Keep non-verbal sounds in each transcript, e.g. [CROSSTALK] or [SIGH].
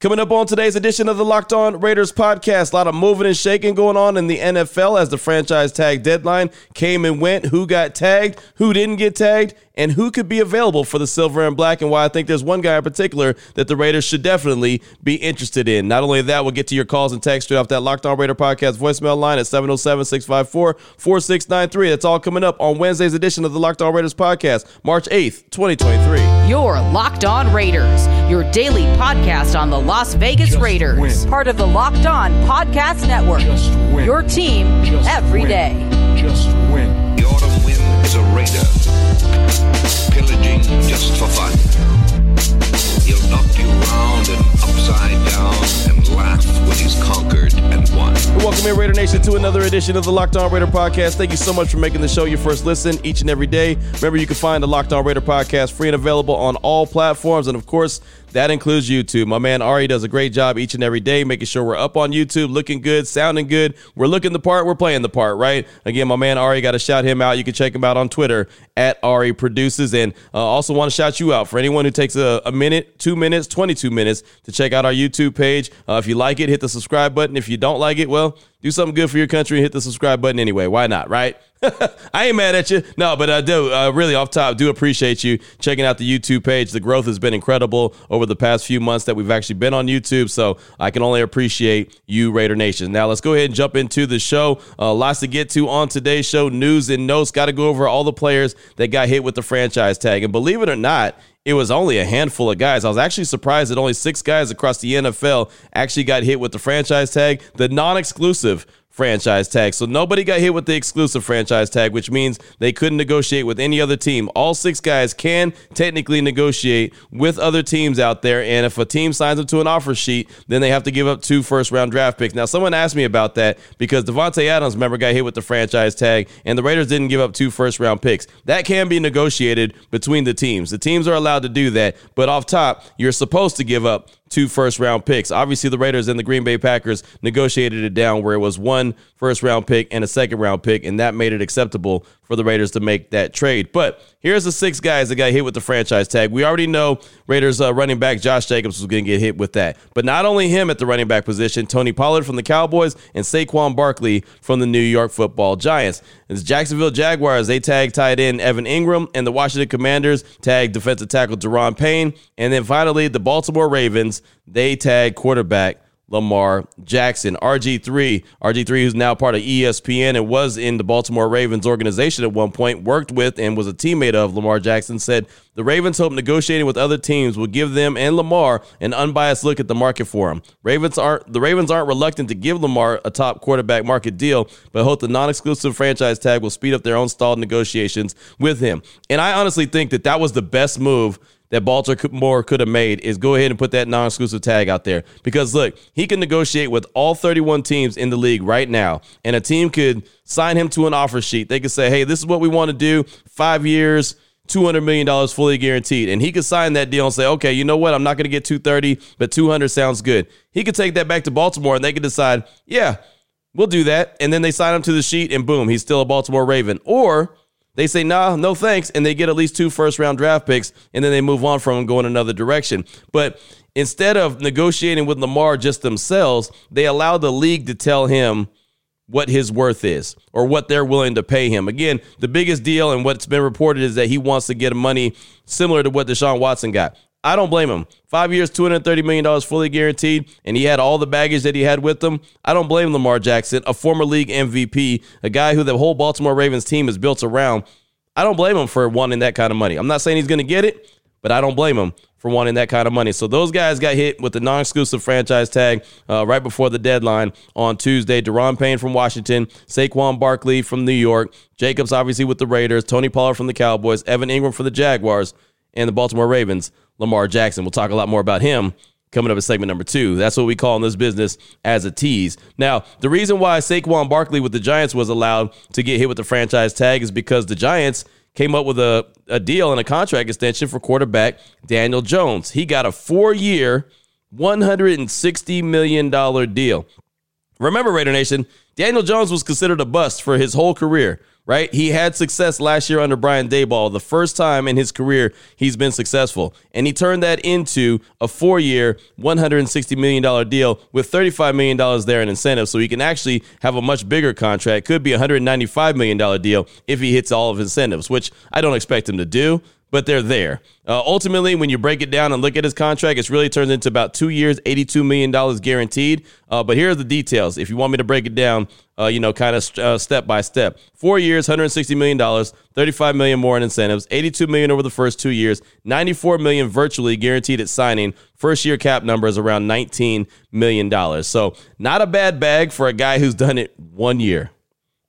Coming up on today's edition of the Locked On Raiders podcast, a lot of moving and shaking going on in the NFL as the franchise tag deadline came and went. Who got tagged, who didn't get tagged, and who could be available for the silver and black, and why I think there's one guy in particular that the Raiders should definitely be interested in. Not only that, we'll get to your calls and texts straight off that Locked On Raider podcast voicemail line at 707 654 4693. That's all coming up on Wednesday's edition of the Locked On Raiders podcast, March 8th, 2023. Your Locked On Raiders, your daily podcast on the Las Vegas Just Raiders. win. Part of the Locked On Podcast Network. Just win. Your team every day. Just every win. day. Just win. The autumn wind is a raider, pillaging just for fun. He'll knock you round and upside down and laugh when he's conquered and won. Welcome in, Raider Nation, to another edition of the Locked On Raider podcast. Thank you so much for making the show your first listen each and every day. Remember, you can find the Locked On Raider podcast free and available on all platforms. And of course, that includes YouTube. My man Ari does a great job each and every day making sure we're up on YouTube, looking good, sounding good. We're looking the part, we're playing the part, right? Again, my man Ari, got to shout him out. You can check him out on Twitter at Ari Produces. And uh, also want to shout you out for anyone who takes a, a minute, two minutes, 22 minutes to check out our YouTube page. Uh, if you like it, hit the subscribe button. If you don't like it, well, do something good for your country and hit the subscribe button anyway. Why not, right? [LAUGHS] I ain't mad at you. No, but I do uh, really off top do appreciate you checking out the YouTube page. The growth has been incredible over the past few months that we've actually been on YouTube. So I can only appreciate you, Raider Nation. Now let's go ahead and jump into the show. Uh, lots to get to on today's show. News and notes. Got to go over all the players that got hit with the franchise tag. And believe it or not, it was only a handful of guys. I was actually surprised that only six guys across the NFL actually got hit with the franchise tag, the non exclusive franchise tag. So nobody got hit with the exclusive franchise tag, which means they couldn't negotiate with any other team. All six guys can technically negotiate with other teams out there. And if a team signs them to an offer sheet, then they have to give up two first round draft picks. Now, someone asked me about that because Davante Adams, remember, got hit with the franchise tag, and the Raiders didn't give up two first round picks. That can be negotiated between the teams. The teams are allowed to do that. But off top, you're supposed to give up two first round picks. Obviously, the Raiders and the Green Bay Packers negotiated it down where it was one first round pick and a second round pick, and that made it acceptable for the Raiders to make that trade. But here's the six guys that got hit with the franchise tag. We already know Raiders uh, running back Josh Jacobs was going to get hit with that. But not only him at the running back position, Tony Pollard from the Cowboys and Saquon Barkley from the New York football Giants. It's Jacksonville Jaguars. They tagged tight end Evan Engram, and the Washington Commanders tagged defensive tackle Daron Payne. And then finally, the Baltimore Ravens, they tagged quarterback Lamar Jackson. RG3, RG3, who's now part of ESPN and was in the Baltimore Ravens organization at one point, worked with and was a teammate of Lamar Jackson, said the Ravens hope negotiating with other teams will give them and Lamar an unbiased look at the market for him. Ravens aren't the Ravens aren't reluctant to give Lamar a top quarterback market deal, but hope the non-exclusive franchise tag will speed up their own stalled negotiations with him. And I honestly think that that was the best move that Baltimore could have made is go ahead and put that non-exclusive tag out there because look, he can negotiate with all 31 teams in the league right now, and a team could sign him to an offer sheet. They could say, "Hey, this is what we want to do. Five years." $200 million fully guaranteed. And he could sign that deal and say, okay, you know what? I'm not going to get 230, but 200 sounds good. He could take that back to Baltimore and they could decide, yeah, we'll do that. And then they sign him to the sheet and boom, he's still a Baltimore Raven. Or they say, nah, no thanks. And they get at least two first round draft picks and then they move on from in another direction. But instead of negotiating with Lamar just themselves, they allow the league to tell him what his worth is or what they're willing to pay him. Again, the biggest deal and what's been reported is that he wants to get money similar to what Deshaun Watson got. I don't blame him. Five years, $230 million fully guaranteed, and he had all the baggage that he had with him. I don't blame Lamar Jackson, a former league MVP, a guy who the whole Baltimore Ravens team is built around. I don't blame him for wanting that kind of money. I'm not saying he's going to get it, but I don't blame him for wanting that kind of money. So those guys got hit with the non-exclusive franchise tag uh, right before the deadline on Tuesday. Daron Payne from Washington, Saquon Barkley from New York, Jacobs obviously with the Raiders, Tony Pollard from the Cowboys, Evan Engram for the Jaguars, and the Baltimore Ravens, Lamar Jackson. We'll talk a lot more about him coming up in segment number two. That's what we call in this business as a tease. Now, the reason why Saquon Barkley with the Giants was allowed to get hit with the franchise tag is because the Giants came up with a, a deal and a contract extension for quarterback Daniel Jones. He got a four year, $160 million deal. Remember, Raider Nation, Daniel Jones was considered a bust for his whole career right? He had success last year under Brian Daboll, the first time in his career he's been successful. And he turned that into a four year, $160 million deal with $35 million there in incentives. So he can actually have a much bigger contract. Could be a $195 million deal if he hits all of incentives, which I don't expect him to do but they're there. Uh, ultimately, when you break it down and look at his contract, it's really turned into about two years, $82 million guaranteed. Uh, but here are the details. If you want me to break it down, uh, you know, kind of uh, step by step. Four years, $160 million, 35 million more in incentives, 82 million over the first two years, 94 million virtually guaranteed at signing. First year cap number is around $19 million. So not a bad bag for a guy who's done it one year.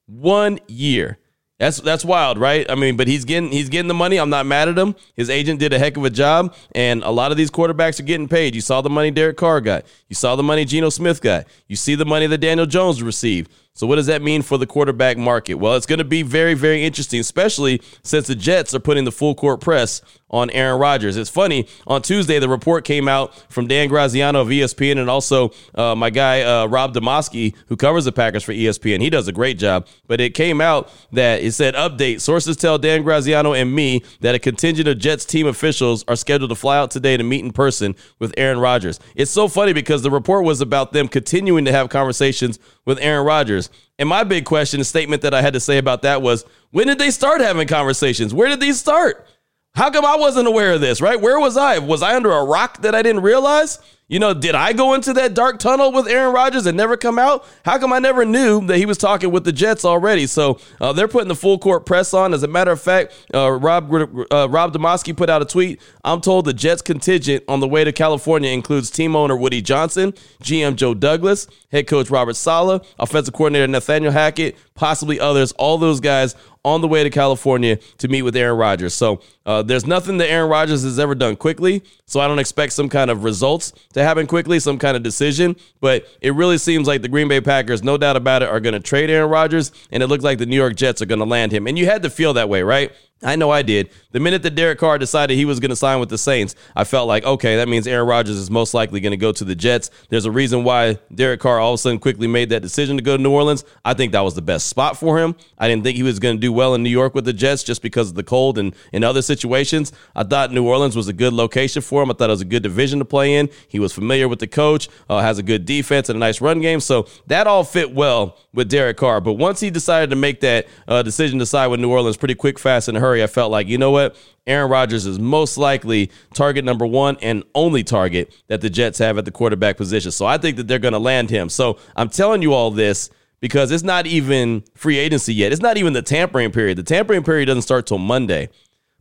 One year. That's that's wild, right? I mean, but he's getting he's getting the money. I'm not mad at him. His agent did a heck of a job, and a lot of these quarterbacks are getting paid. You saw the money Derek Carr got. You saw the money Geno Smith got. You see the money that Daniel Jones received. So, what does that mean for the quarterback market? Well, it's going to be very, very interesting, especially since the Jets are putting the full court press on Aaron Rodgers. It's funny, on Tuesday, the report came out from Dan Graziano of ESPN and also uh, my guy, uh, Rob Demovsky, who covers the Packers for ESPN. He does a great job. But it came out that it said, Update sources tell Dan Graziano and me that a contingent of Jets team officials are scheduled to fly out today to meet in person with Aaron Rodgers. It's so funny because the report was about them continuing to have conversations with Aaron Rodgers. And my big question, the statement that I had to say about that was when did they start having conversations? Where did these start? How come I wasn't aware of this, right? Where was I? Was I under a rock that I didn't realize? You know, did I go into that dark tunnel with Aaron Rodgers and never come out? How come I never knew that he was talking with the Jets already? So uh, they're putting the full court press on. As a matter of fact, uh, Rob uh, Rob Demovsky put out a tweet. I'm told the Jets contingent on the way to California includes team owner Woody Johnson, GM Joe Douglas, head coach Robert Saleh, offensive coordinator Nathaniel Hackett, possibly others. All those guys on the way to California to meet with Aaron Rodgers. So uh, there's nothing that Aaron Rodgers has ever done quickly. So I don't expect some kind of results to happen quickly, some kind of decision. But it really seems like the Green Bay Packers, no doubt about it, are going to trade Aaron Rodgers. And it looks like the New York Jets are going to land him. And you had to feel that way, right? I know I did. The minute that Derek Carr decided he was going to sign with the Saints, I felt like, okay, that means Aaron Rodgers is most likely going to go to the Jets. There's a reason why Derek Carr all of a sudden quickly made that decision to go to New Orleans. I think that was the best spot for him. I didn't think he was going to do well in New York with the Jets just because of the cold and in other situations. I thought New Orleans was a good location for him. I thought it was a good division to play in. He was familiar with the coach, uh, has a good defense and a nice run game. So that all fit well with Derek Carr. But once he decided to make that uh, decision to side with New Orleans pretty quick, fast, and a I felt like, you know what? Aaron Rodgers is most likely target number one and only target that the Jets have at the quarterback position. So I think that they're going to land him. So I'm telling you all this because it's not even free agency yet. It's not even the tampering period. The tampering period doesn't start till Monday.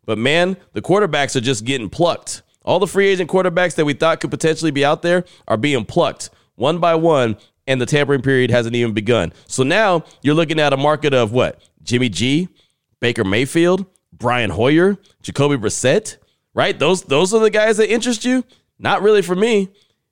But man, the quarterbacks are just getting plucked. All the free agent quarterbacks that we thought could potentially be out there are being plucked one by one, and the tampering period hasn't even begun. So now you're looking at a market of what? Jimmy G, Baker Mayfield, Brian Hoyer, Jacoby Brissett, right? Those those are the guys that interest you. Not really for me.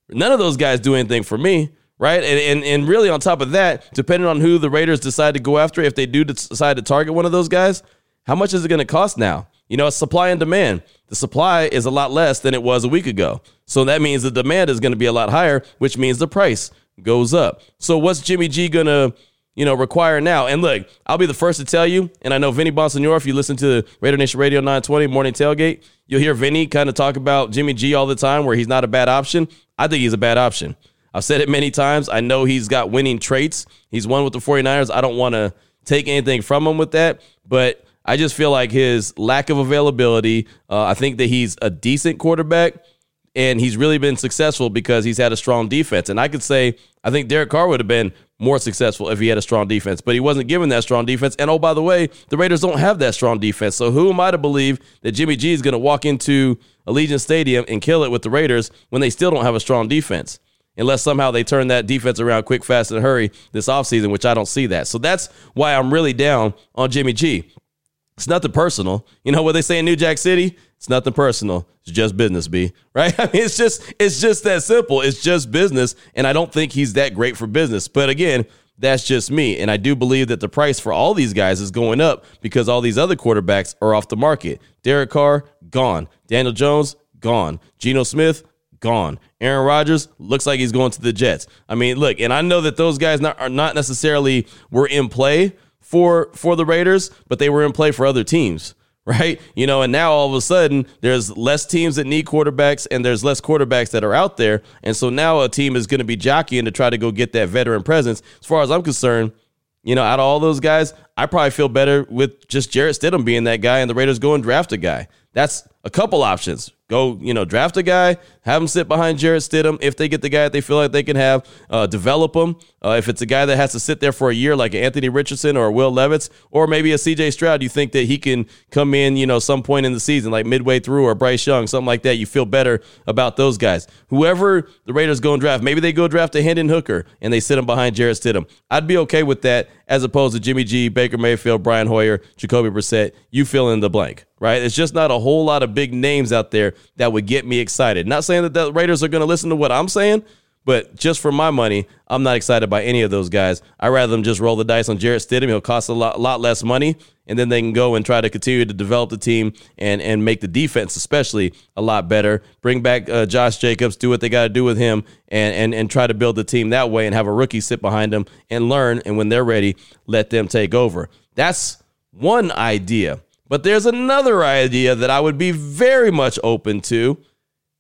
None of those guys do anything for me, right? And, and and really on top of that, depending on who the Raiders decide to go after, if they do decide to target one of those guys, how much is it going to cost now? You know, it's supply and demand. The supply is a lot less than it was a week ago. So that means the demand is going to be a lot higher, which means the price goes up. So what's Jimmy G going to you know, require now. And look, I'll be the first to tell you, and I know Vinny Bonsignore, if you listen to Raider Nation Radio 920 Morning Tailgate, you'll hear Vinny kind of talk about Jimmy G all the time, where he's not a bad option. I think he's a bad option. I've said it many times. I know he's got winning traits. He's won with the 49ers. I don't want to take anything from him with that, but I just feel like his lack of availability, uh, I think that he's a decent quarterback and he's really been successful because he's had a strong defense. And I could say I think Derek Carr would have been more successful if he had a strong defense, but he wasn't given that strong defense. And oh, by the way, the Raiders don't have that strong defense. So who am I to believe that Jimmy G is going to walk into Allegiant Stadium and kill it with the Raiders when they still don't have a strong defense? Unless somehow they turn that defense around quick, fast, and hurry this offseason, which I don't see that. So that's why I'm really down on Jimmy G. It's nothing personal. You know what they say in New Jack City? It's nothing personal. It's just business, B. Right? [LAUGHS] I mean, it's just it's just that simple. It's just business, and I don't think he's that great for business. But again, that's just me. And I do believe that the price for all these guys is going up because all these other quarterbacks are off the market. Derek Carr, gone. Daniel Jones, gone. Geno Smith, gone. Aaron Rodgers looks like he's going to the Jets. I mean, look, and I know that those guys not, are not necessarily were in play for for the Raiders, but they were in play for other teams, [LAUGHS] right? You know, and now all of a sudden there's less teams that need quarterbacks and there's less quarterbacks that are out there, and so now a team is going to be jockeying to try to go get that veteran presence. As far as I'm concerned, you know, out of all those guys, I probably feel better with just Jarrett Stidham being that guy and the Raiders go and draft a guy. That's a couple options. Go, you know, draft a guy, have him sit behind Jarrett Stidham if they get the guy that they feel like they can have, uh, develop him. Uh, if it's a guy that has to sit there for a year, like Anthony Richardson or Will Levis, or maybe a CJ Stroud, you think that he can come in, you know, some point in the season, like midway through, or Bryce Young, something like that. You feel better about those guys. Whoever the Raiders go and draft, maybe they go draft a Hendon Hooker and they sit him behind Jarrett Stidham. I'd be okay with that as opposed to Jimmy G, Baker Mayfield, Brian Hoyer, Jacoby Brissett. You fill in the blank right? It's just not a whole lot of big names out there that would get me excited. Not saying that the Raiders are going to listen to what I'm saying, but just for my money, I'm not excited by any of those guys. I'd rather them just roll the dice on Jarrett Stidham. He'll cost a lot, lot less money, and then they can go and try to continue to develop the team and, and make the defense, especially, a lot better. Bring back uh, Josh Jacobs, do what they got to do with him, and, and, and try to build the team that way and have a rookie sit behind them and learn. And when they're ready, let them take over. That's one idea. But there's another idea that I would be very much open to,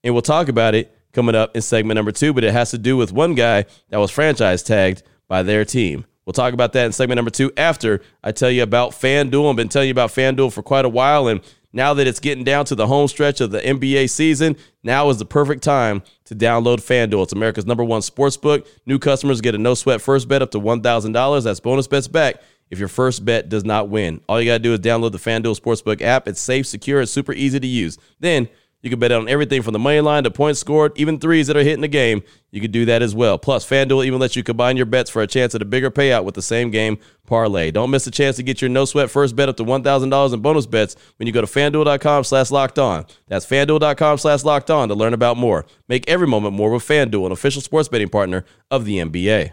and we'll talk about it coming up in segment number two, but it has to do with one guy that was franchise tagged by their team. We'll talk about that in segment number two after I tell you about FanDuel. I've been telling you about FanDuel for quite a while, and now that it's getting down to the home stretch of the NBA season, now is the perfect time to download FanDuel. It's America's number one sports book. New customers get a no sweat first bet up to $1,000. That's bonus bets back if your first bet does not win. All you got to do is download the FanDuel Sportsbook app. It's safe, secure, and super easy to use. Then you can bet on everything from the money line to points scored, even threes that are hitting the game. You can do that as well. Plus, FanDuel even lets you combine your bets for a chance at a bigger payout with the same game parlay. Don't miss a chance to get your no sweat first bet up to $1,000 in bonus bets when you go to fanduel.com slash locked on. That's fanduel.com slash locked on to learn about more. Make every moment more with FanDuel, an official sports betting partner of the NBA.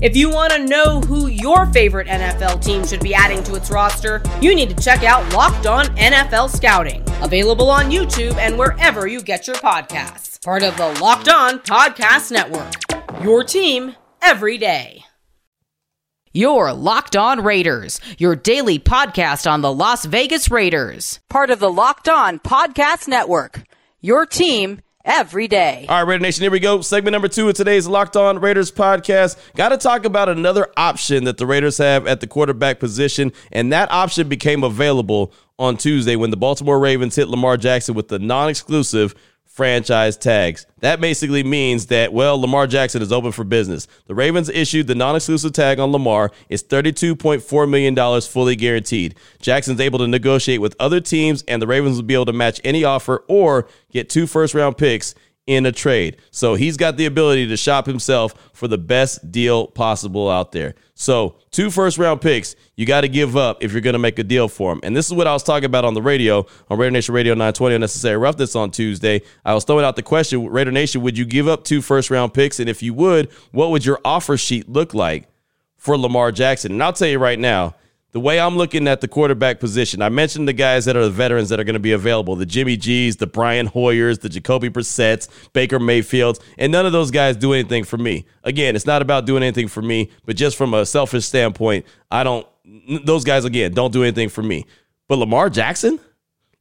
If you want to know who your favorite NFL team should be adding to its roster, you need to check out Locked On NFL Scouting, available on YouTube and wherever you get your podcasts. Part of the Locked On Podcast Network. Your team every day. Your Locked On Raiders, your daily podcast on the Las Vegas Raiders. Part of the Locked On Podcast Network. Your team every day. All right, Raider Nation, here we go. Segment number two of today's Locked On Raiders podcast. Got to talk about another option that the Raiders have at the quarterback position, and that option became available on Tuesday when the Baltimore Ravens hit Lamar Jackson with the non exclusive franchise tags. That basically means that, well, Lamar Jackson is open for business. The Ravens issued the non exclusive tag on Lamar. It's $32.4 million fully guaranteed. Jackson's able to negotiate with other teams, and the Ravens will be able to match any offer or get two first round picks in a trade. So he's got the ability to shop himself for the best deal possible out there. So, two first round picks you got to give up if you're going to make a deal for him. And this is what I was talking about on the radio, on Raider Nation Radio 920 Unnecessary Roughness on Tuesday. I was throwing out the question Raider Nation, would you give up two first round picks? And if you would, what would your offer sheet look like for Lamar Jackson? And I'll tell you right now, the way I'm looking at the quarterback position, I mentioned the guys that are the veterans that are going to be available the Jimmy G's, the Brian Hoyers, the Jacoby Brissett's, Baker Mayfields, and none of those guys do anything for me. Again, it's not about doing anything for me, but just from a selfish standpoint, I don't, those guys, again, don't do anything for me. But Lamar Jackson?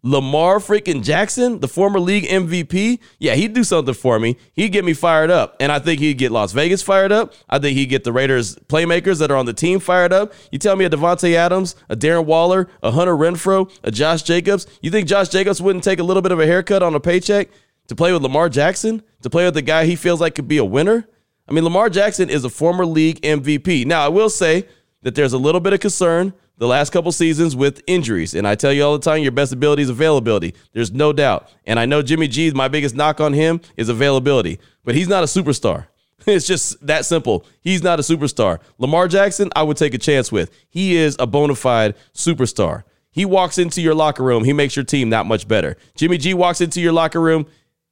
Lamar freaking Jackson, the former league MVP, yeah, he'd do something for me. He'd get me fired up. And I think he'd get Las Vegas fired up. I think he'd get the Raiders playmakers that are on the team fired up. You tell me a Davante Adams, a Darren Waller, a Hunter Renfrow, a Josh Jacobs. You think Josh Jacobs wouldn't take a little bit of a haircut on a paycheck to play with Lamar Jackson, to play with the guy he feels like could be a winner. I mean, Lamar Jackson is a former league MVP. Now, I will say that there's a little bit of concern the last couple seasons with injuries. And I tell you all the time, your best ability is availability. There's no doubt. And I know Jimmy G, my biggest knock on him is availability, but he's not a superstar. [LAUGHS] It's just that simple. He's not a superstar. Lamar Jackson, I would take a chance with. He is a bona fide superstar. He walks into your locker room, he makes your team that much better. Jimmy G walks into your locker room,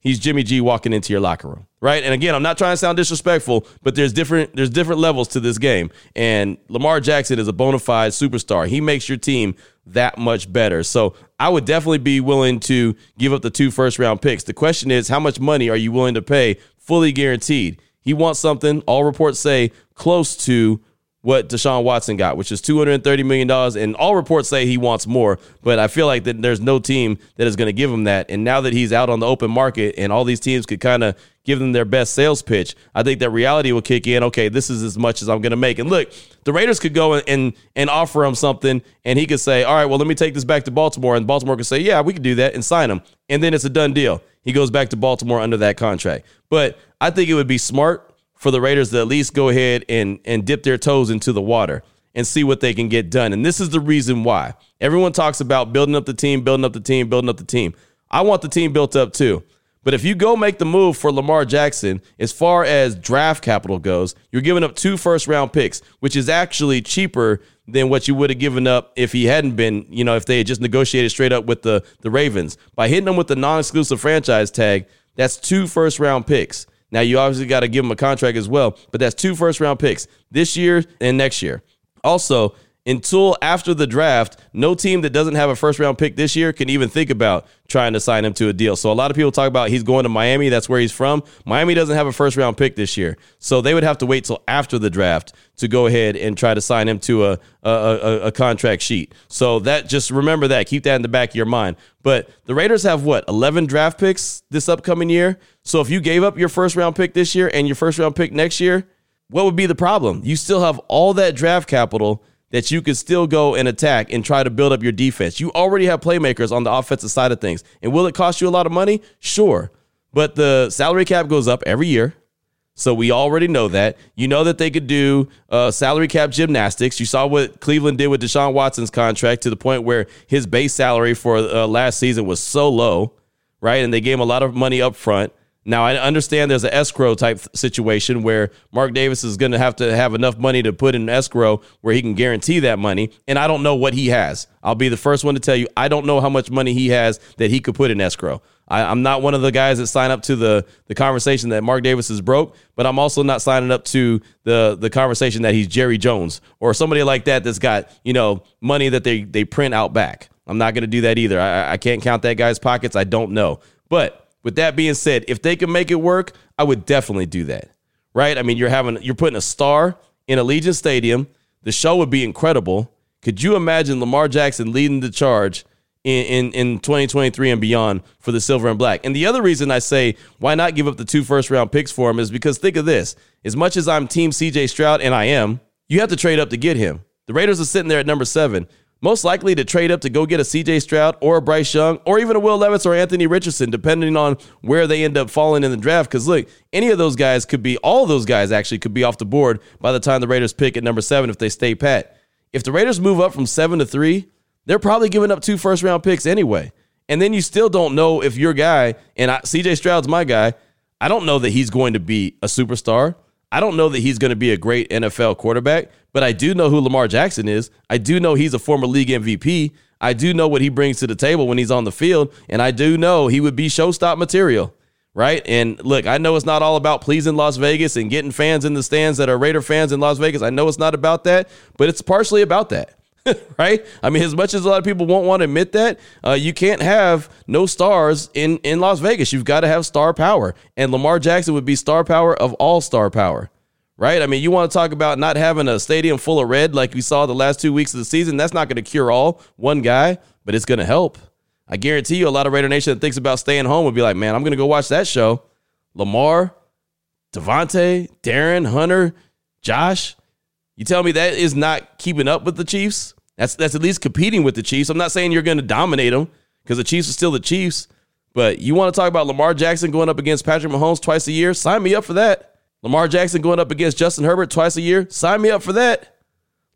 he's Jimmy G walking into your locker room, right? And again, I'm not trying to sound disrespectful, but there's different there's different levels to this game. And Lamar Jackson is a bona fide superstar. He makes your team that much better. So I would definitely be willing to give up the two first round picks. The question is, how much money are you willing to pay fully guaranteed? He wants something, all reports say, close to what Deshaun Watson got, which is $230 million. And all reports say he wants more, but I feel like that there's no team that is going to give him that. And now that he's out on the open market and all these teams could kind of give them their best sales pitch, I think that reality will kick in. Okay, this is as much as I'm going to make. And look, the Raiders could go and and offer him something, and he could say, "All right, well, let me take this back to Baltimore," and Baltimore could say, "Yeah, we could do that," and sign him, and then it's a done deal. He goes back to Baltimore under that contract. But I think it would be smart for the Raiders to at least go ahead and, and dip their toes into the water and see what they can get done. And this is the reason why. Everyone talks about building up the team, building up the team, building up the team. I want the team built up too. But if you go make the move for Lamar Jackson, as far as draft capital goes, you're giving up two first round picks, which is actually cheaper than what you would have given up if he hadn't been, you know, if they had just negotiated straight up with the, the Ravens. By hitting them with the non exclusive franchise tag, that's two first round picks. Now you obviously got to give him a contract as well, but that's two first round picks this year and next year. Also, until after the draft, no team that doesn't have a first round pick this year can even think about trying to sign him to a deal. So a lot of people talk about he's going to Miami. That's where he's from. Miami doesn't have a first round pick this year. So they would have to wait till after the draft to go ahead and try to sign him to a, a, a, a contract sheet. So that just remember that. Keep that in the back of your mind. But the Raiders have what, 11 draft picks this upcoming year? So if you gave up your first round pick this year and your first round pick next year, what would be the problem? You still have all that draft capital that you could still go and attack and try to build up your defense. You already have playmakers on the offensive side of things. And will it cost you a lot of money? Sure. But the salary cap goes up every year. So we already know that. You know that they could do uh, salary cap gymnastics. You saw what Cleveland did with Deshaun Watson's contract to the point where his base salary for uh, last season was so low, right? And they gave him a lot of money up front. Now I understand there's an escrow type situation where Mark Davis is going to have to have enough money to put in escrow where he can guarantee that money, and I don't know what he has. I'll be the first one to tell you I don't know how much money he has that he could put in escrow. I, am not one of the guys that sign up to the the conversation that Mark Davis is broke, but I'm also not signing up to the the conversation that he's Jerry Jones or somebody like that that's got you know money that they they print out back. I'm not going to do that either. I, I can't count that guy's pockets. I don't know, but with that being said, if they can make it work, I would definitely do that. Right? I mean, you're having you're putting a star in Allegiant Stadium. The show would be incredible. Could you imagine Lamar Jackson leading the charge in, in, in 2023 and beyond for the silver and black? And the other reason I say why not give up the two first round picks for him is because think of this. As much as I'm team CJ Stroud, and I am, you have to trade up to get him. The Raiders are sitting there at number seven most likely to trade up to go get a CJ Stroud or a Bryce Young or even a Will Levis or Anthony Richardson, depending on where they end up falling in the draft. Because look, any of those guys could be, all those guys actually could be off the board by the time the Raiders pick at number seven if they stay pat. If the Raiders move up from seven to three, they're probably giving up two first round picks anyway. And then you still don't know if your guy, and I, CJ Stroud's my guy, I don't know that he's going to be a superstar. I don't know that he's going to be a great NFL quarterback, but I do know who Lamar Jackson is. I do know he's a former league MVP. I do know what he brings to the table when he's on the field, and I do know he would be showstop material, right? And look, I know it's not all about pleasing Las Vegas and getting fans in the stands that are Raider fans in Las Vegas. I know it's not about that, but it's partially about that. [LAUGHS] right? I mean, as much as a lot of people won't want to admit that, uh, you can't have no stars in in Las Vegas. You've got to have star power, and Lamar Jackson would be star power of all star power. Right? I mean, you want to talk about not having a stadium full of red like we saw the last two weeks of the season. That's not going to cure all one guy, but it's going to help. I guarantee you, a lot of Raider Nation that thinks about staying home would be like, man, I'm going to go watch that show. Lamar, Davante, Darren, Hunter, Josh. You tell me that is not keeping up with the Chiefs? That's that's at least competing with the Chiefs. I'm not saying you're going to dominate them because the Chiefs are still the Chiefs, But you want to talk about Lamar Jackson going up against Patrick Mahomes twice a year? Sign me up for that. Lamar Jackson going up against Justin Herbert twice a year? Sign me up for that.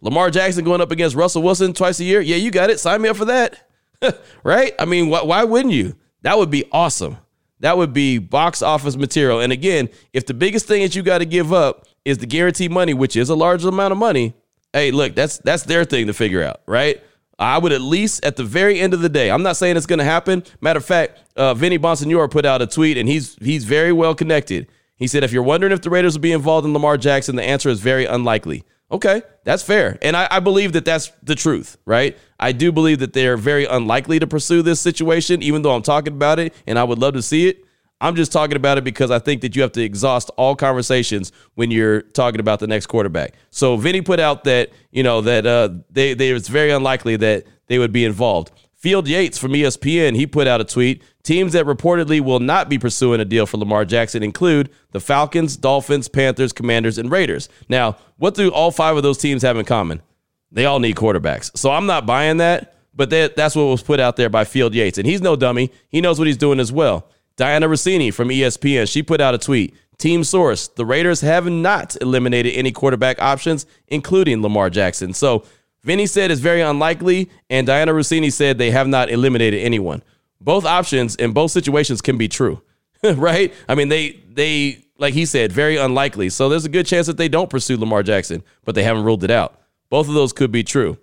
Lamar Jackson going up against Russell Wilson twice a year? Yeah, you got it. Sign me up for that. [LAUGHS] right? I mean, wh- why wouldn't you? That would be awesome. That would be box office material. And again, if the biggest thing that you got to give up is the guaranteed money, which is a large amount of money, hey, look, that's that's their thing to figure out, right? I would at least at the very end of the day. I'm not saying it's going to happen. Matter of fact, uh, Vinny Bonsignore put out a tweet, and he's he's very well connected. He said, if you're wondering if the Raiders will be involved in Lamar Jackson, the answer is very unlikely. Okay, that's fair. And I, I, believe that that's the truth, right? I do believe that they're very unlikely to pursue this situation, even though I'm talking about it and I would love to see it. I'm just talking about it because I think that you have to exhaust all conversations when you're talking about the next quarterback. So Vinny put out that, you know, that uh, they, they it's very unlikely that they would be involved. Field Yates from ESPN, he put out a tweet. Teams that reportedly will not be pursuing a deal for Lamar Jackson include the Falcons, Dolphins, Panthers, Commanders, and Raiders. Now, what do all five of those teams have in common? They all need quarterbacks. So I'm not buying that, but that, that's what was put out there by Field Yates. And he's no dummy. He knows what he's doing as well. Dianna Russini from ESPN, she put out a tweet. Team source, the Raiders have not eliminated any quarterback options, including Lamar Jackson. So Vinny said it's very unlikely, and Dianna Russini said they have not eliminated anyone. Both options in both situations can be true, [LAUGHS] right? I mean, they they like he said, very unlikely. So there's a good chance that they don't pursue Lamar Jackson, but they haven't ruled it out. Both of those could be true.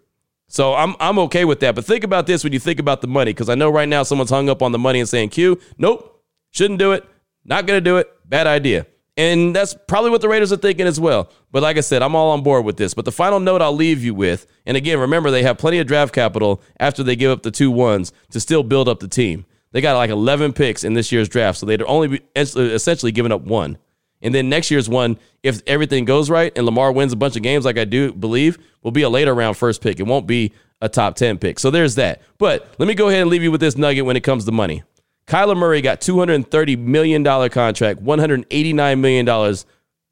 So I'm I'm okay with that. But think about this when you think about the money, because I know right now someone's hung up on the money and saying, Q, nope, shouldn't do it, not gonna do it, bad idea. And that's probably what the Raiders are thinking as well. But like I said, I'm all on board with this. But the final note I'll leave you with, and again, remember they have plenty of draft capital after they give up the two ones to still build up the team. They got like 11 picks in this year's draft, so they'd only be essentially giving up one. And then next year's one, if everything goes right and Lamar wins a bunch of games, like I do believe, will be a later round first pick. It won't be a top 10 pick. So there's that. But let me go ahead and leave you with this nugget when it comes to money. Kyler Murray got $230 million contract, $189 million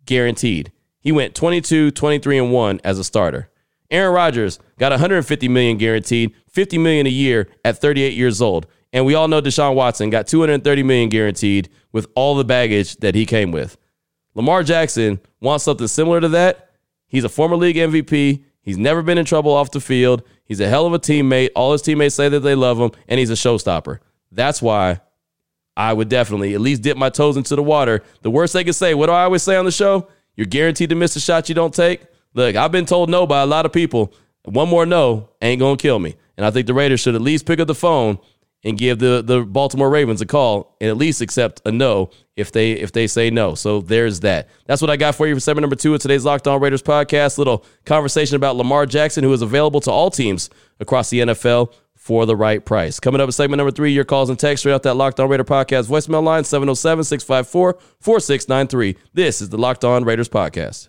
guaranteed. He went 22, 23, and 1 as a starter. Aaron Rodgers got 150 million guaranteed, 50 million a year at 38 years old. And we all know Deshaun Watson got 230 million guaranteed with all the baggage that he came with. Lamar Jackson wants something similar to that. He's a former league MVP. He's never been in trouble off the field. He's a hell of a teammate. All his teammates say that they love him, and he's a showstopper. That's why I would definitely at least dip my toes into the water. The worst they could say, what do I always say on the show? You're guaranteed to miss a shot you don't take. Look, I've been told no by a lot of people. One more no ain't gonna kill me. And I think the Raiders should at least pick up the phone and give the, the Baltimore Ravens a call and at least accept a no if they if they say no. So there's that. That's what I got for you for segment number two of today's Locked On Raiders podcast. Little conversation about Lamar Jackson, who is available to all teams across the NFL for the right price. Coming up in segment number three, your calls and texts straight off that Locked On Raider podcast voicemail line 707 654 4693. This is the Locked On Raiders podcast.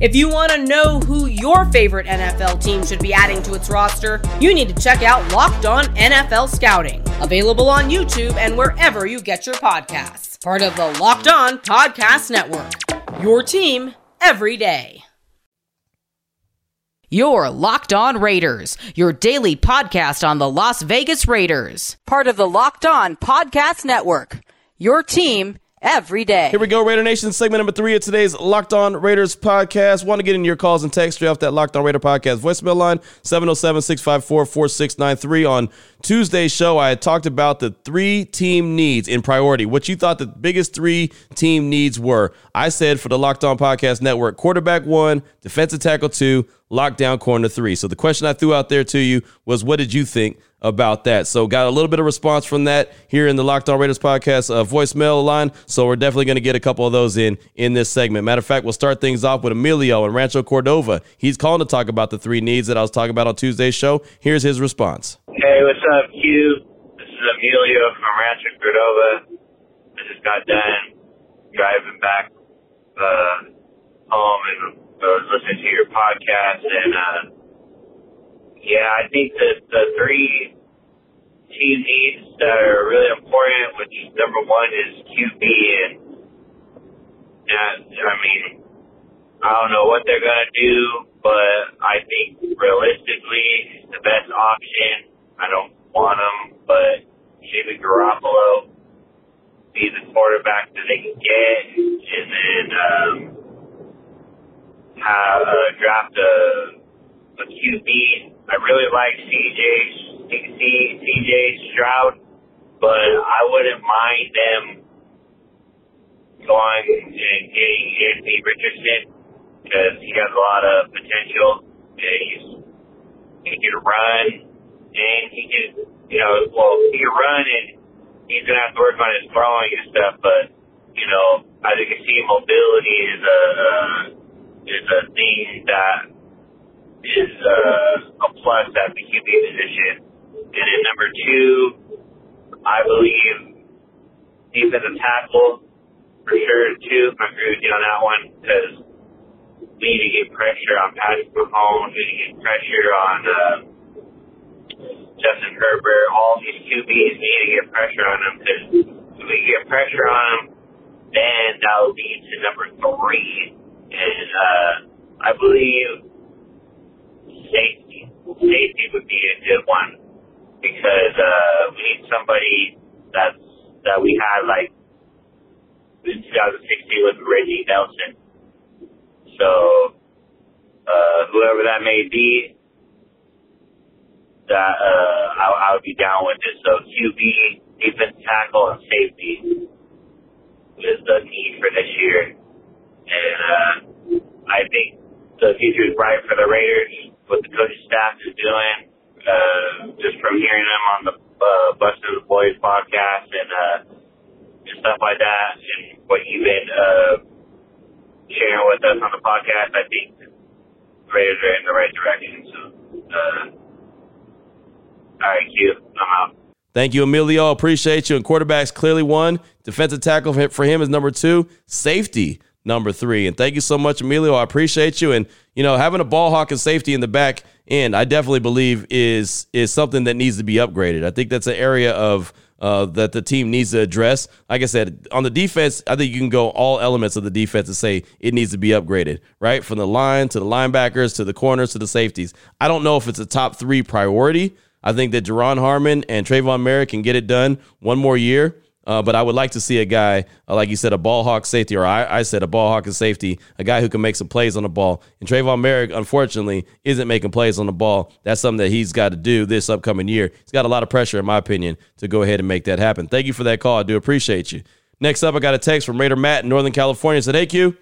If you want to know who your favorite NFL team should be adding to its roster, you need to check out Locked On NFL Scouting, available on YouTube and wherever you get your podcasts. Part of the Locked On Podcast Network. Your team every day. Your Locked On Raiders, your daily podcast on the Las Vegas Raiders. Part of the Locked On Podcast Network. Your team every day. Here we go, Raider Nation, segment number three of today's Locked On Raiders podcast. Want to get in your calls and text straight off that Locked On Raider podcast voicemail line, 707 654 4693. On Tuesday's show, I had talked about the three team needs in priority, what you thought the biggest three team needs were. I said for the Locked On Podcast Network, quarterback one, defensive tackle two, lockdown corner three. So the question I threw out there to you was, what did you think about that? So got a little bit of response from that here in the Locked On Raiders podcast uh, voicemail line. So we're definitely going to get a couple of those in in this segment. Matter of fact, we'll start things off with Emilio and Rancho Cordova. He's calling to talk about the three needs that I was talking about on Tuesday's show. Here's his response. Hey, what's up, Q? This is Emilio from Rancho Cordova. I just got done driving back uh, home and I was listening to your podcast, and uh, yeah, I think that the three team needs that are really important, which number one is QB, and, and I mean, I don't know what they're gonna do, but I think realistically, the best option. I don't want them, but Jimmy Garoppolo be the quarterback that they can get, and then um, have uh, draft a, a QB. I really like CJ CJ Stroud, but I wouldn't mind them going and getting Anthony Richardson because he has a lot of potential. And he's he can run and he can you know well he can run and he's gonna have to work on his throwing and stuff, but you know, I think his team mobility is a uh, is a thing that is uh, a plus at the QB position. And then number two, I believe defensive tackle for sure too. I agree with you on that one because we need to get pressure on Patrick Mahomes. We need to get pressure on. Uh, Justin Herbert, all these QBs need to get pressure on them because if we get pressure on them, then that will lead to number three. And uh, I believe safety. Safety would be a good one because uh, we need somebody that's that we had like in 2016 with Reggie Nelson. So uh, whoever that may be, that uh, I, I would be down with it. So QB, defense tackle, and safety is the need for this year. And uh, I think the future is bright for the Raiders. What the coaching staff is doing, uh, just from hearing them on the uh, Busting the Boys podcast and uh, stuff like that, and what you've been uh, sharing with us on the podcast, I think the Raiders are in the right direction. So. Uh, all right, Q. I'm out. Thank you, Emilio. Appreciate you. And quarterbacks clearly one. Defensive tackle for him is number two. Safety number three. And thank you so much, Emilio. I appreciate you. And you know, having a ball hawk and safety in the back end, I definitely believe is is something that needs to be upgraded. I think that's an area of uh, that the team needs to address. Like I said, on the defense, I think you can go all elements of the defense and say it needs to be upgraded, right? From the line to the linebackers to the corners to the safeties. I don't know if it's a top three priority. I think that Duron Harmon and Tre'von Moehrig can get it done one more year. Uh, but I would like to see a guy, uh, like you said, a ball hawk safety, or I, I, said a ball hawk and safety, a guy who can make some plays on the ball. And Tre'von Moehrig, unfortunately, isn't making plays on the ball. That's something that he's got to do this upcoming year. He's got a lot of pressure, in my opinion, to go ahead and make that happen. Thank you for that call. I do appreciate you. Next up, I got a text from Raider Matt in Northern California. said, "Hey Q,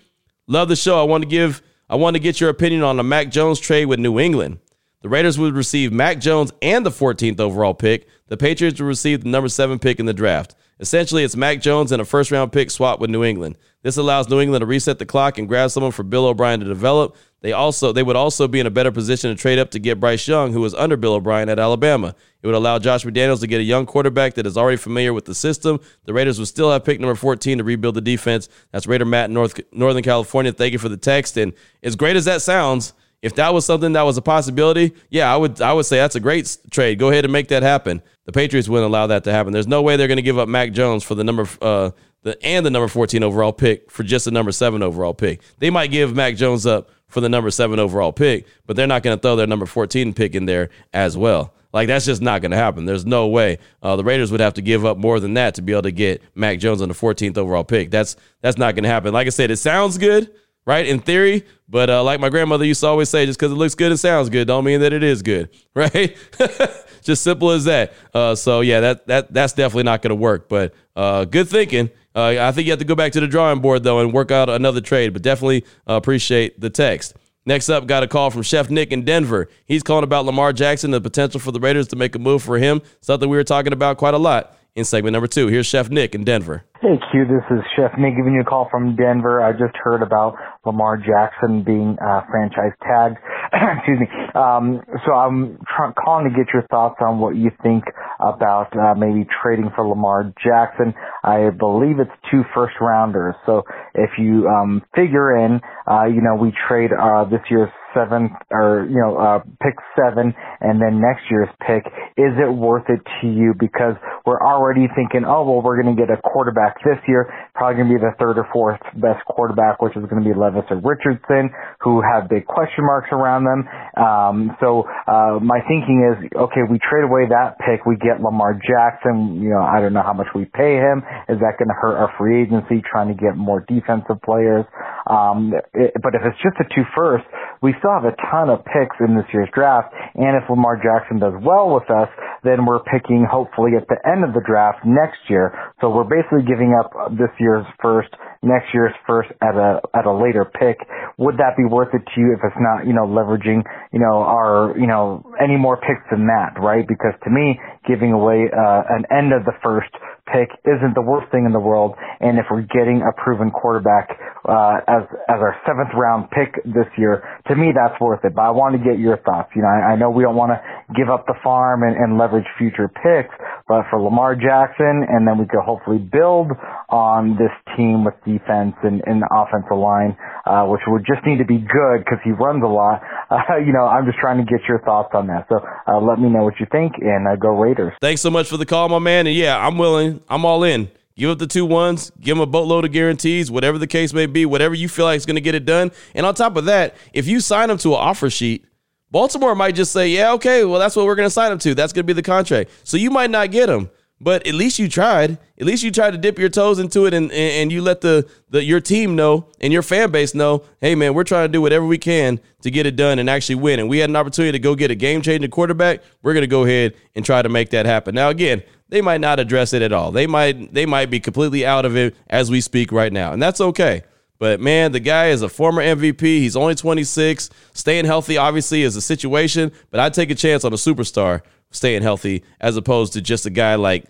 love the show. I want to give, I want to get your opinion on the Mac Jones trade with New England." The Raiders would receive Mac Jones and the 14th overall pick. The Patriots would receive the number seven pick in the draft. Essentially, it's Mac Jones and a first round pick swap with New England. This allows New England to reset the clock and grab someone for Bill O'Brien to develop. They also they would also be in a better position to trade up to get Bryce Young, who was under Bill O'Brien at Alabama. It would allow Josh McDaniels to get a young quarterback that is already familiar with the system. The Raiders would still have pick number 14 to rebuild the defense. That's Raider Matt in North Northern California. Thank you for the text. And as great as that sounds, if that was something that was a possibility, yeah, I would I would say that's a great trade. Go ahead and make that happen. The Patriots wouldn't allow that to happen. There's no way they're going to give up Mac Jones for the number uh the and the number 14 overall pick for just the number 7 overall pick. They might give Mac Jones up for the number 7 overall pick, but they're not going to throw their number 14 pick in there as well. Like that's just not going to happen. There's no way. Uh, the Raiders would have to give up more than that to be able to get Mac Jones on the 14th overall pick. That's that's not going to happen. Like I said, it sounds good right? In theory, but uh, like my grandmother used to always say, just because it looks good and sounds good, don't mean that it is good, [LAUGHS] right? [LAUGHS] just simple as that. Uh, so yeah, that that that's definitely not going to work. But uh, good thinking. Uh, I think you have to go back to the drawing board though and work out another trade. But definitely uh, appreciate the text. Next up, got a call from Chef Nick in Denver. He's calling about Lamar Jackson, the potential for the Raiders to make a move for him, something we were talking about quite a lot in segment number two. Here's Chef Nick in Denver. Hey Q, this is Chef Nick giving you a call from Denver. I just heard about Lamar Jackson being uh, franchise tagged. [CLEARS THROAT] Excuse me. Um, so I'm try- calling to get your thoughts on what you think about uh, maybe trading for Lamar Jackson. I believe it's two first rounders. So if you um, figure in, uh, you know, we trade uh, this year's seventh or you know uh, pick seven and then next year's pick is it worth it to you? Because we're already thinking oh well we're going to get a quarterback this year probably going to be the third or fourth best quarterback which is going to be Levis or Richardson who have big question marks around them. Um, so uh, my thinking is okay we trade away that pick we get Lamar Jackson you know I don't know how much we pay him. Is that going to hurt our free agency trying to get more defensive players? Um, it, but if it's just a two first we still have a ton of picks in this year's draft. And if Lamar Jackson does well with us, then we're picking hopefully at the end of the draft next year. So we're basically giving up this year's first, next year's first at a at a later pick. Would that be worth it to you if it's not, you know, leveraging, you know, our, you know, any more picks than that, right? Because to me, giving away uh, an end of the first pick isn't the worst thing in the world. And if we're getting a proven quarterback uh, as as our seventh round pick this year, to me that's worth it. But I want to get your thoughts. You know, I, I know we don't want to give up the farm and, and leverage future picks, but for Lamar Jackson, and then we could hopefully build on this team with defense and, and offensive line, uh, which would just need to be good because he runs a lot. Uh, [LAUGHS] you know, I'm just trying to get your thoughts on that. So uh, let me know what you think and uh, go Raiders. Thanks so much for the call, my man. And yeah, I'm willing. I'm all in. Give up the two ones, give them a boatload of guarantees, whatever the case may be, whatever you feel like is going to get it done. And on top of that, if you sign them to an offer sheet, Baltimore might just say, yeah, okay, well, that's what we're going to sign them to. That's going to be the contract. So you might not get them, but at least you tried. At least you tried to dip your toes into it and, and you let the, the your team know and your fan base know, hey, man, we're trying to do whatever we can to get it done and actually win. And we had an opportunity to go get a game changing quarterback. We're to go ahead and try to make that happen. Now, again, they might not address it at all. They might they might be completely out of it as we speak right now, and that's okay. But man, the guy is a former MVP. He's only 26. Staying healthy obviously is a situation, but I'd take a chance on a superstar staying healthy as opposed to just a guy like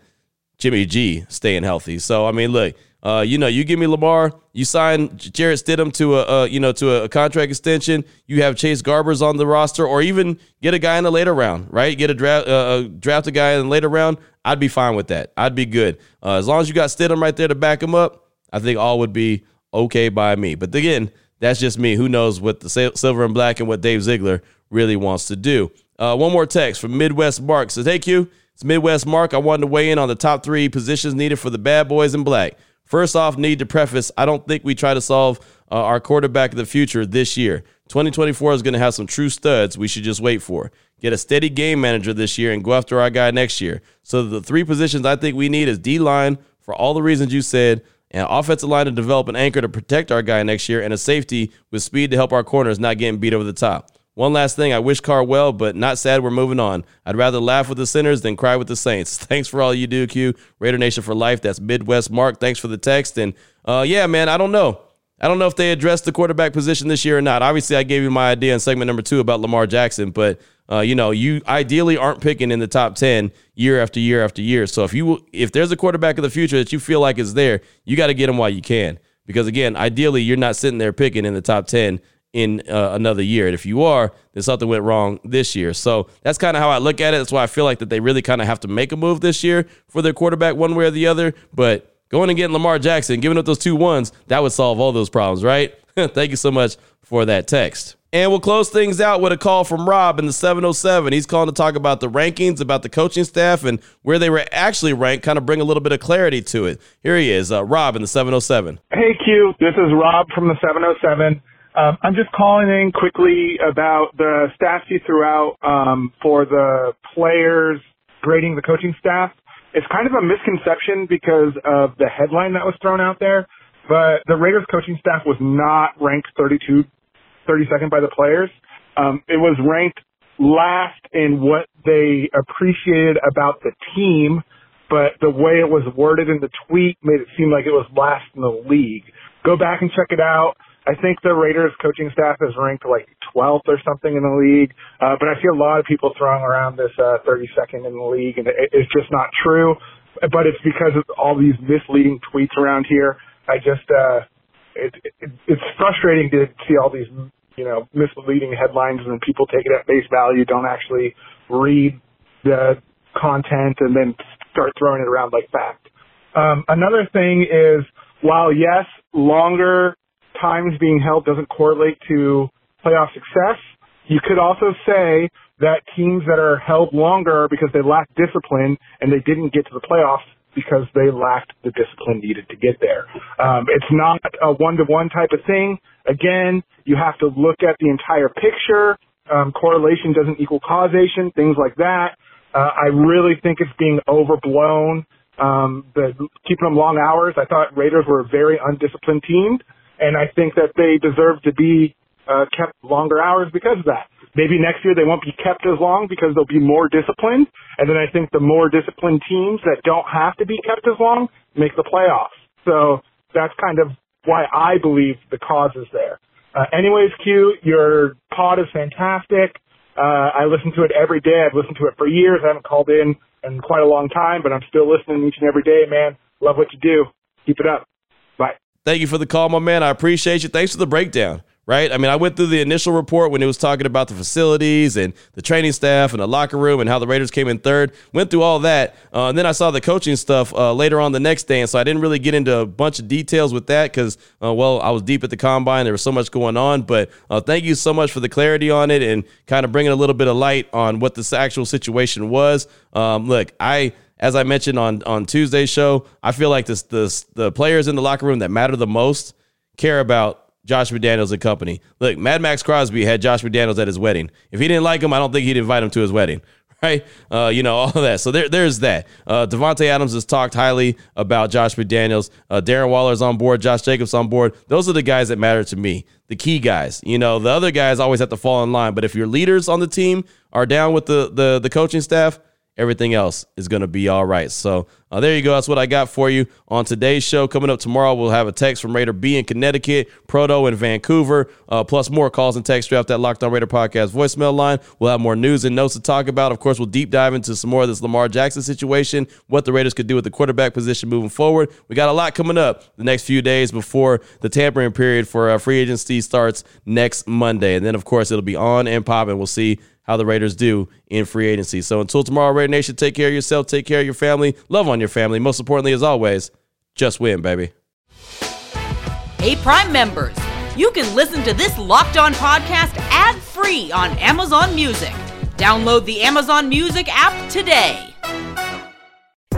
Jimmy G staying healthy. So I mean, look, uh, you know, you give me Lamar, you sign Jarrett Stidham to a, you know to a, contract extension. You have Chase Garbers on the roster, or even get a guy in the later round, right? Get a draft uh, uh, draft a guy in the later round. I'd be fine with that. I'd be good uh, as long as you got Stidham right there to back him up. I think all would be okay by me. But again, that's just me. Who knows what the silver and black and what Dave Ziegler really wants to do. Uh, one more text from Midwest Mark says, "Hey Q, it's Midwest Mark. I wanted to weigh in on the top three positions needed for the bad boys in black." First off, need to preface I don't think we try to solve uh, our quarterback of the future this year. 2024 is going to have some true studs we should just wait for. Get a steady game manager this year and go after our guy next year. So the three positions I think we need is D line for all the reasons you said, and offensive line to develop an anchor to protect our guy next year, and a safety with speed to help our corners not getting beat over the top. One last thing, I wish Carr well, but not sad we're moving on. I'd rather laugh with the sinners than cry with the saints. [LAUGHS] Thanks for all you do, Q. Raider Nation for life. That's Midwest Mark. Thanks for the text. And uh, yeah, man, I don't know. I don't know if they addressed the quarterback position this year or not. Obviously, I gave you my idea in segment number two about Lamar Jackson, but uh, you know, you ideally aren't picking in the top ten year after year after year. So if you if there's a quarterback of the future that you feel like is there, you got to get him while you can. Because again, ideally, you're not sitting there picking in the top ten in uh, another year. And if you are, then something went wrong this year. So that's kind of how I look at it. That's why I feel like that they really kind of have to make a move this year for their quarterback one way or the other. But going and getting Lamar Jackson, giving up those two ones, that would solve all those problems, right? [LAUGHS] Thank you so much for that text. And we'll close things out with a call from Rob in the 707. He's calling to talk about the rankings, about the coaching staff, and where they were actually ranked, kind of bring a little bit of clarity to it. Here he is, uh, Rob in the 707. Hey, Q. This is Rob from the 707. Um, I'm just calling in quickly about the stats you threw out um, for the players grading the coaching staff. It's kind of a misconception because of the headline that was thrown out there, but the Raiders coaching staff was not ranked 32, 32nd by the players. Um, it was ranked last in what they appreciated about the team, but the way it was worded in the tweet made it seem like it was last in the league. Go back and check it out. I think the Raiders coaching staff is ranked like 12th or something in the league, uh, but I see a lot of people throwing around this uh, 32nd in the league, and it, it's just not true. But it's because of all these misleading tweets around here. I just, uh, it, it, it's frustrating to see all these, you know, misleading headlines and people take it at face value, don't actually read the content and then start throwing it around like fact. Um, another thing is while yes, longer times being held doesn't correlate to playoff success, you could also say that teams that are held longer because they lack discipline and they didn't get to the playoffs because they lacked the discipline needed to get there. Um, it's not a one-to-one type of thing. Again, you have to look at the entire picture. Um, correlation doesn't equal causation, things like that. Uh, I really think it's being overblown. Um, the keeping them long hours. I thought Raiders were a very undisciplined team, and I think that they deserve to be uh, kept longer hours because of that. Maybe next year they won't be kept as long because they'll be more disciplined. And then I think the more disciplined teams that don't have to be kept as long make the playoffs. So that's kind of why I believe the cause is there. Uh, anyways, Q, your pod is fantastic. Uh, I listen to it every day. I've listened to it for years. I haven't called in in quite a long time, but I'm still listening each and every day, man. Love what you do. Keep it up. Thank you for the call, my man. I appreciate you. Thanks for the breakdown right? I mean, I went through the initial report when it was talking about the facilities and the training staff and the locker room and how the Raiders came in third. Went through all that. Uh, and then I saw the coaching stuff uh, later on the next day. And so I didn't really get into a bunch of details with that because, uh, well, I was deep at the combine. There was so much going on. But uh, thank you so much for the clarity on it and kind of bringing a little bit of light on what this actual situation was. Um, look, I as I mentioned on on Tuesday's show, I feel like this, this the players in the locker room that matter the most care about Josh McDaniels and company. Look, Mad Max Crosby had Josh McDaniels at his wedding. If he didn't like him, I don't think he'd invite him to his wedding. [LAUGHS] Right, uh, you know all of that. So there, there's that. Uh, Davante Adams has talked highly about Josh McDaniels. Uh, Darren Waller's on board. Josh Jacobs on board. Those are the guys that matter to me. The key guys. You know, the other guys always have to fall in line. But if your leaders on the team are down with the the, the coaching staff, everything else is going to be all right. So uh, there you go. That's what I got for you on today's show. Coming up tomorrow, we'll have a text from Raider B in Connecticut, Proto in Vancouver, uh, plus more calls and text draft that Locked On Raider podcast voicemail line. We'll have more news and notes to talk about. Of course, we'll deep dive into some more of this Lamar Jackson situation, what the Raiders could do with the quarterback position moving forward. We got a lot coming up the next few days before the tampering period for uh, free agency starts next Monday. And then, of course, it'll be on and popping. We'll see how the Raiders do in free agency. So until tomorrow, Raider Nation, take care of yourself, take care of your family, love on your family. Most importantly, as always, just win, baby. Hey, Prime members, you can listen to this Locked On podcast ad free on Amazon Music. Download the Amazon Music app today.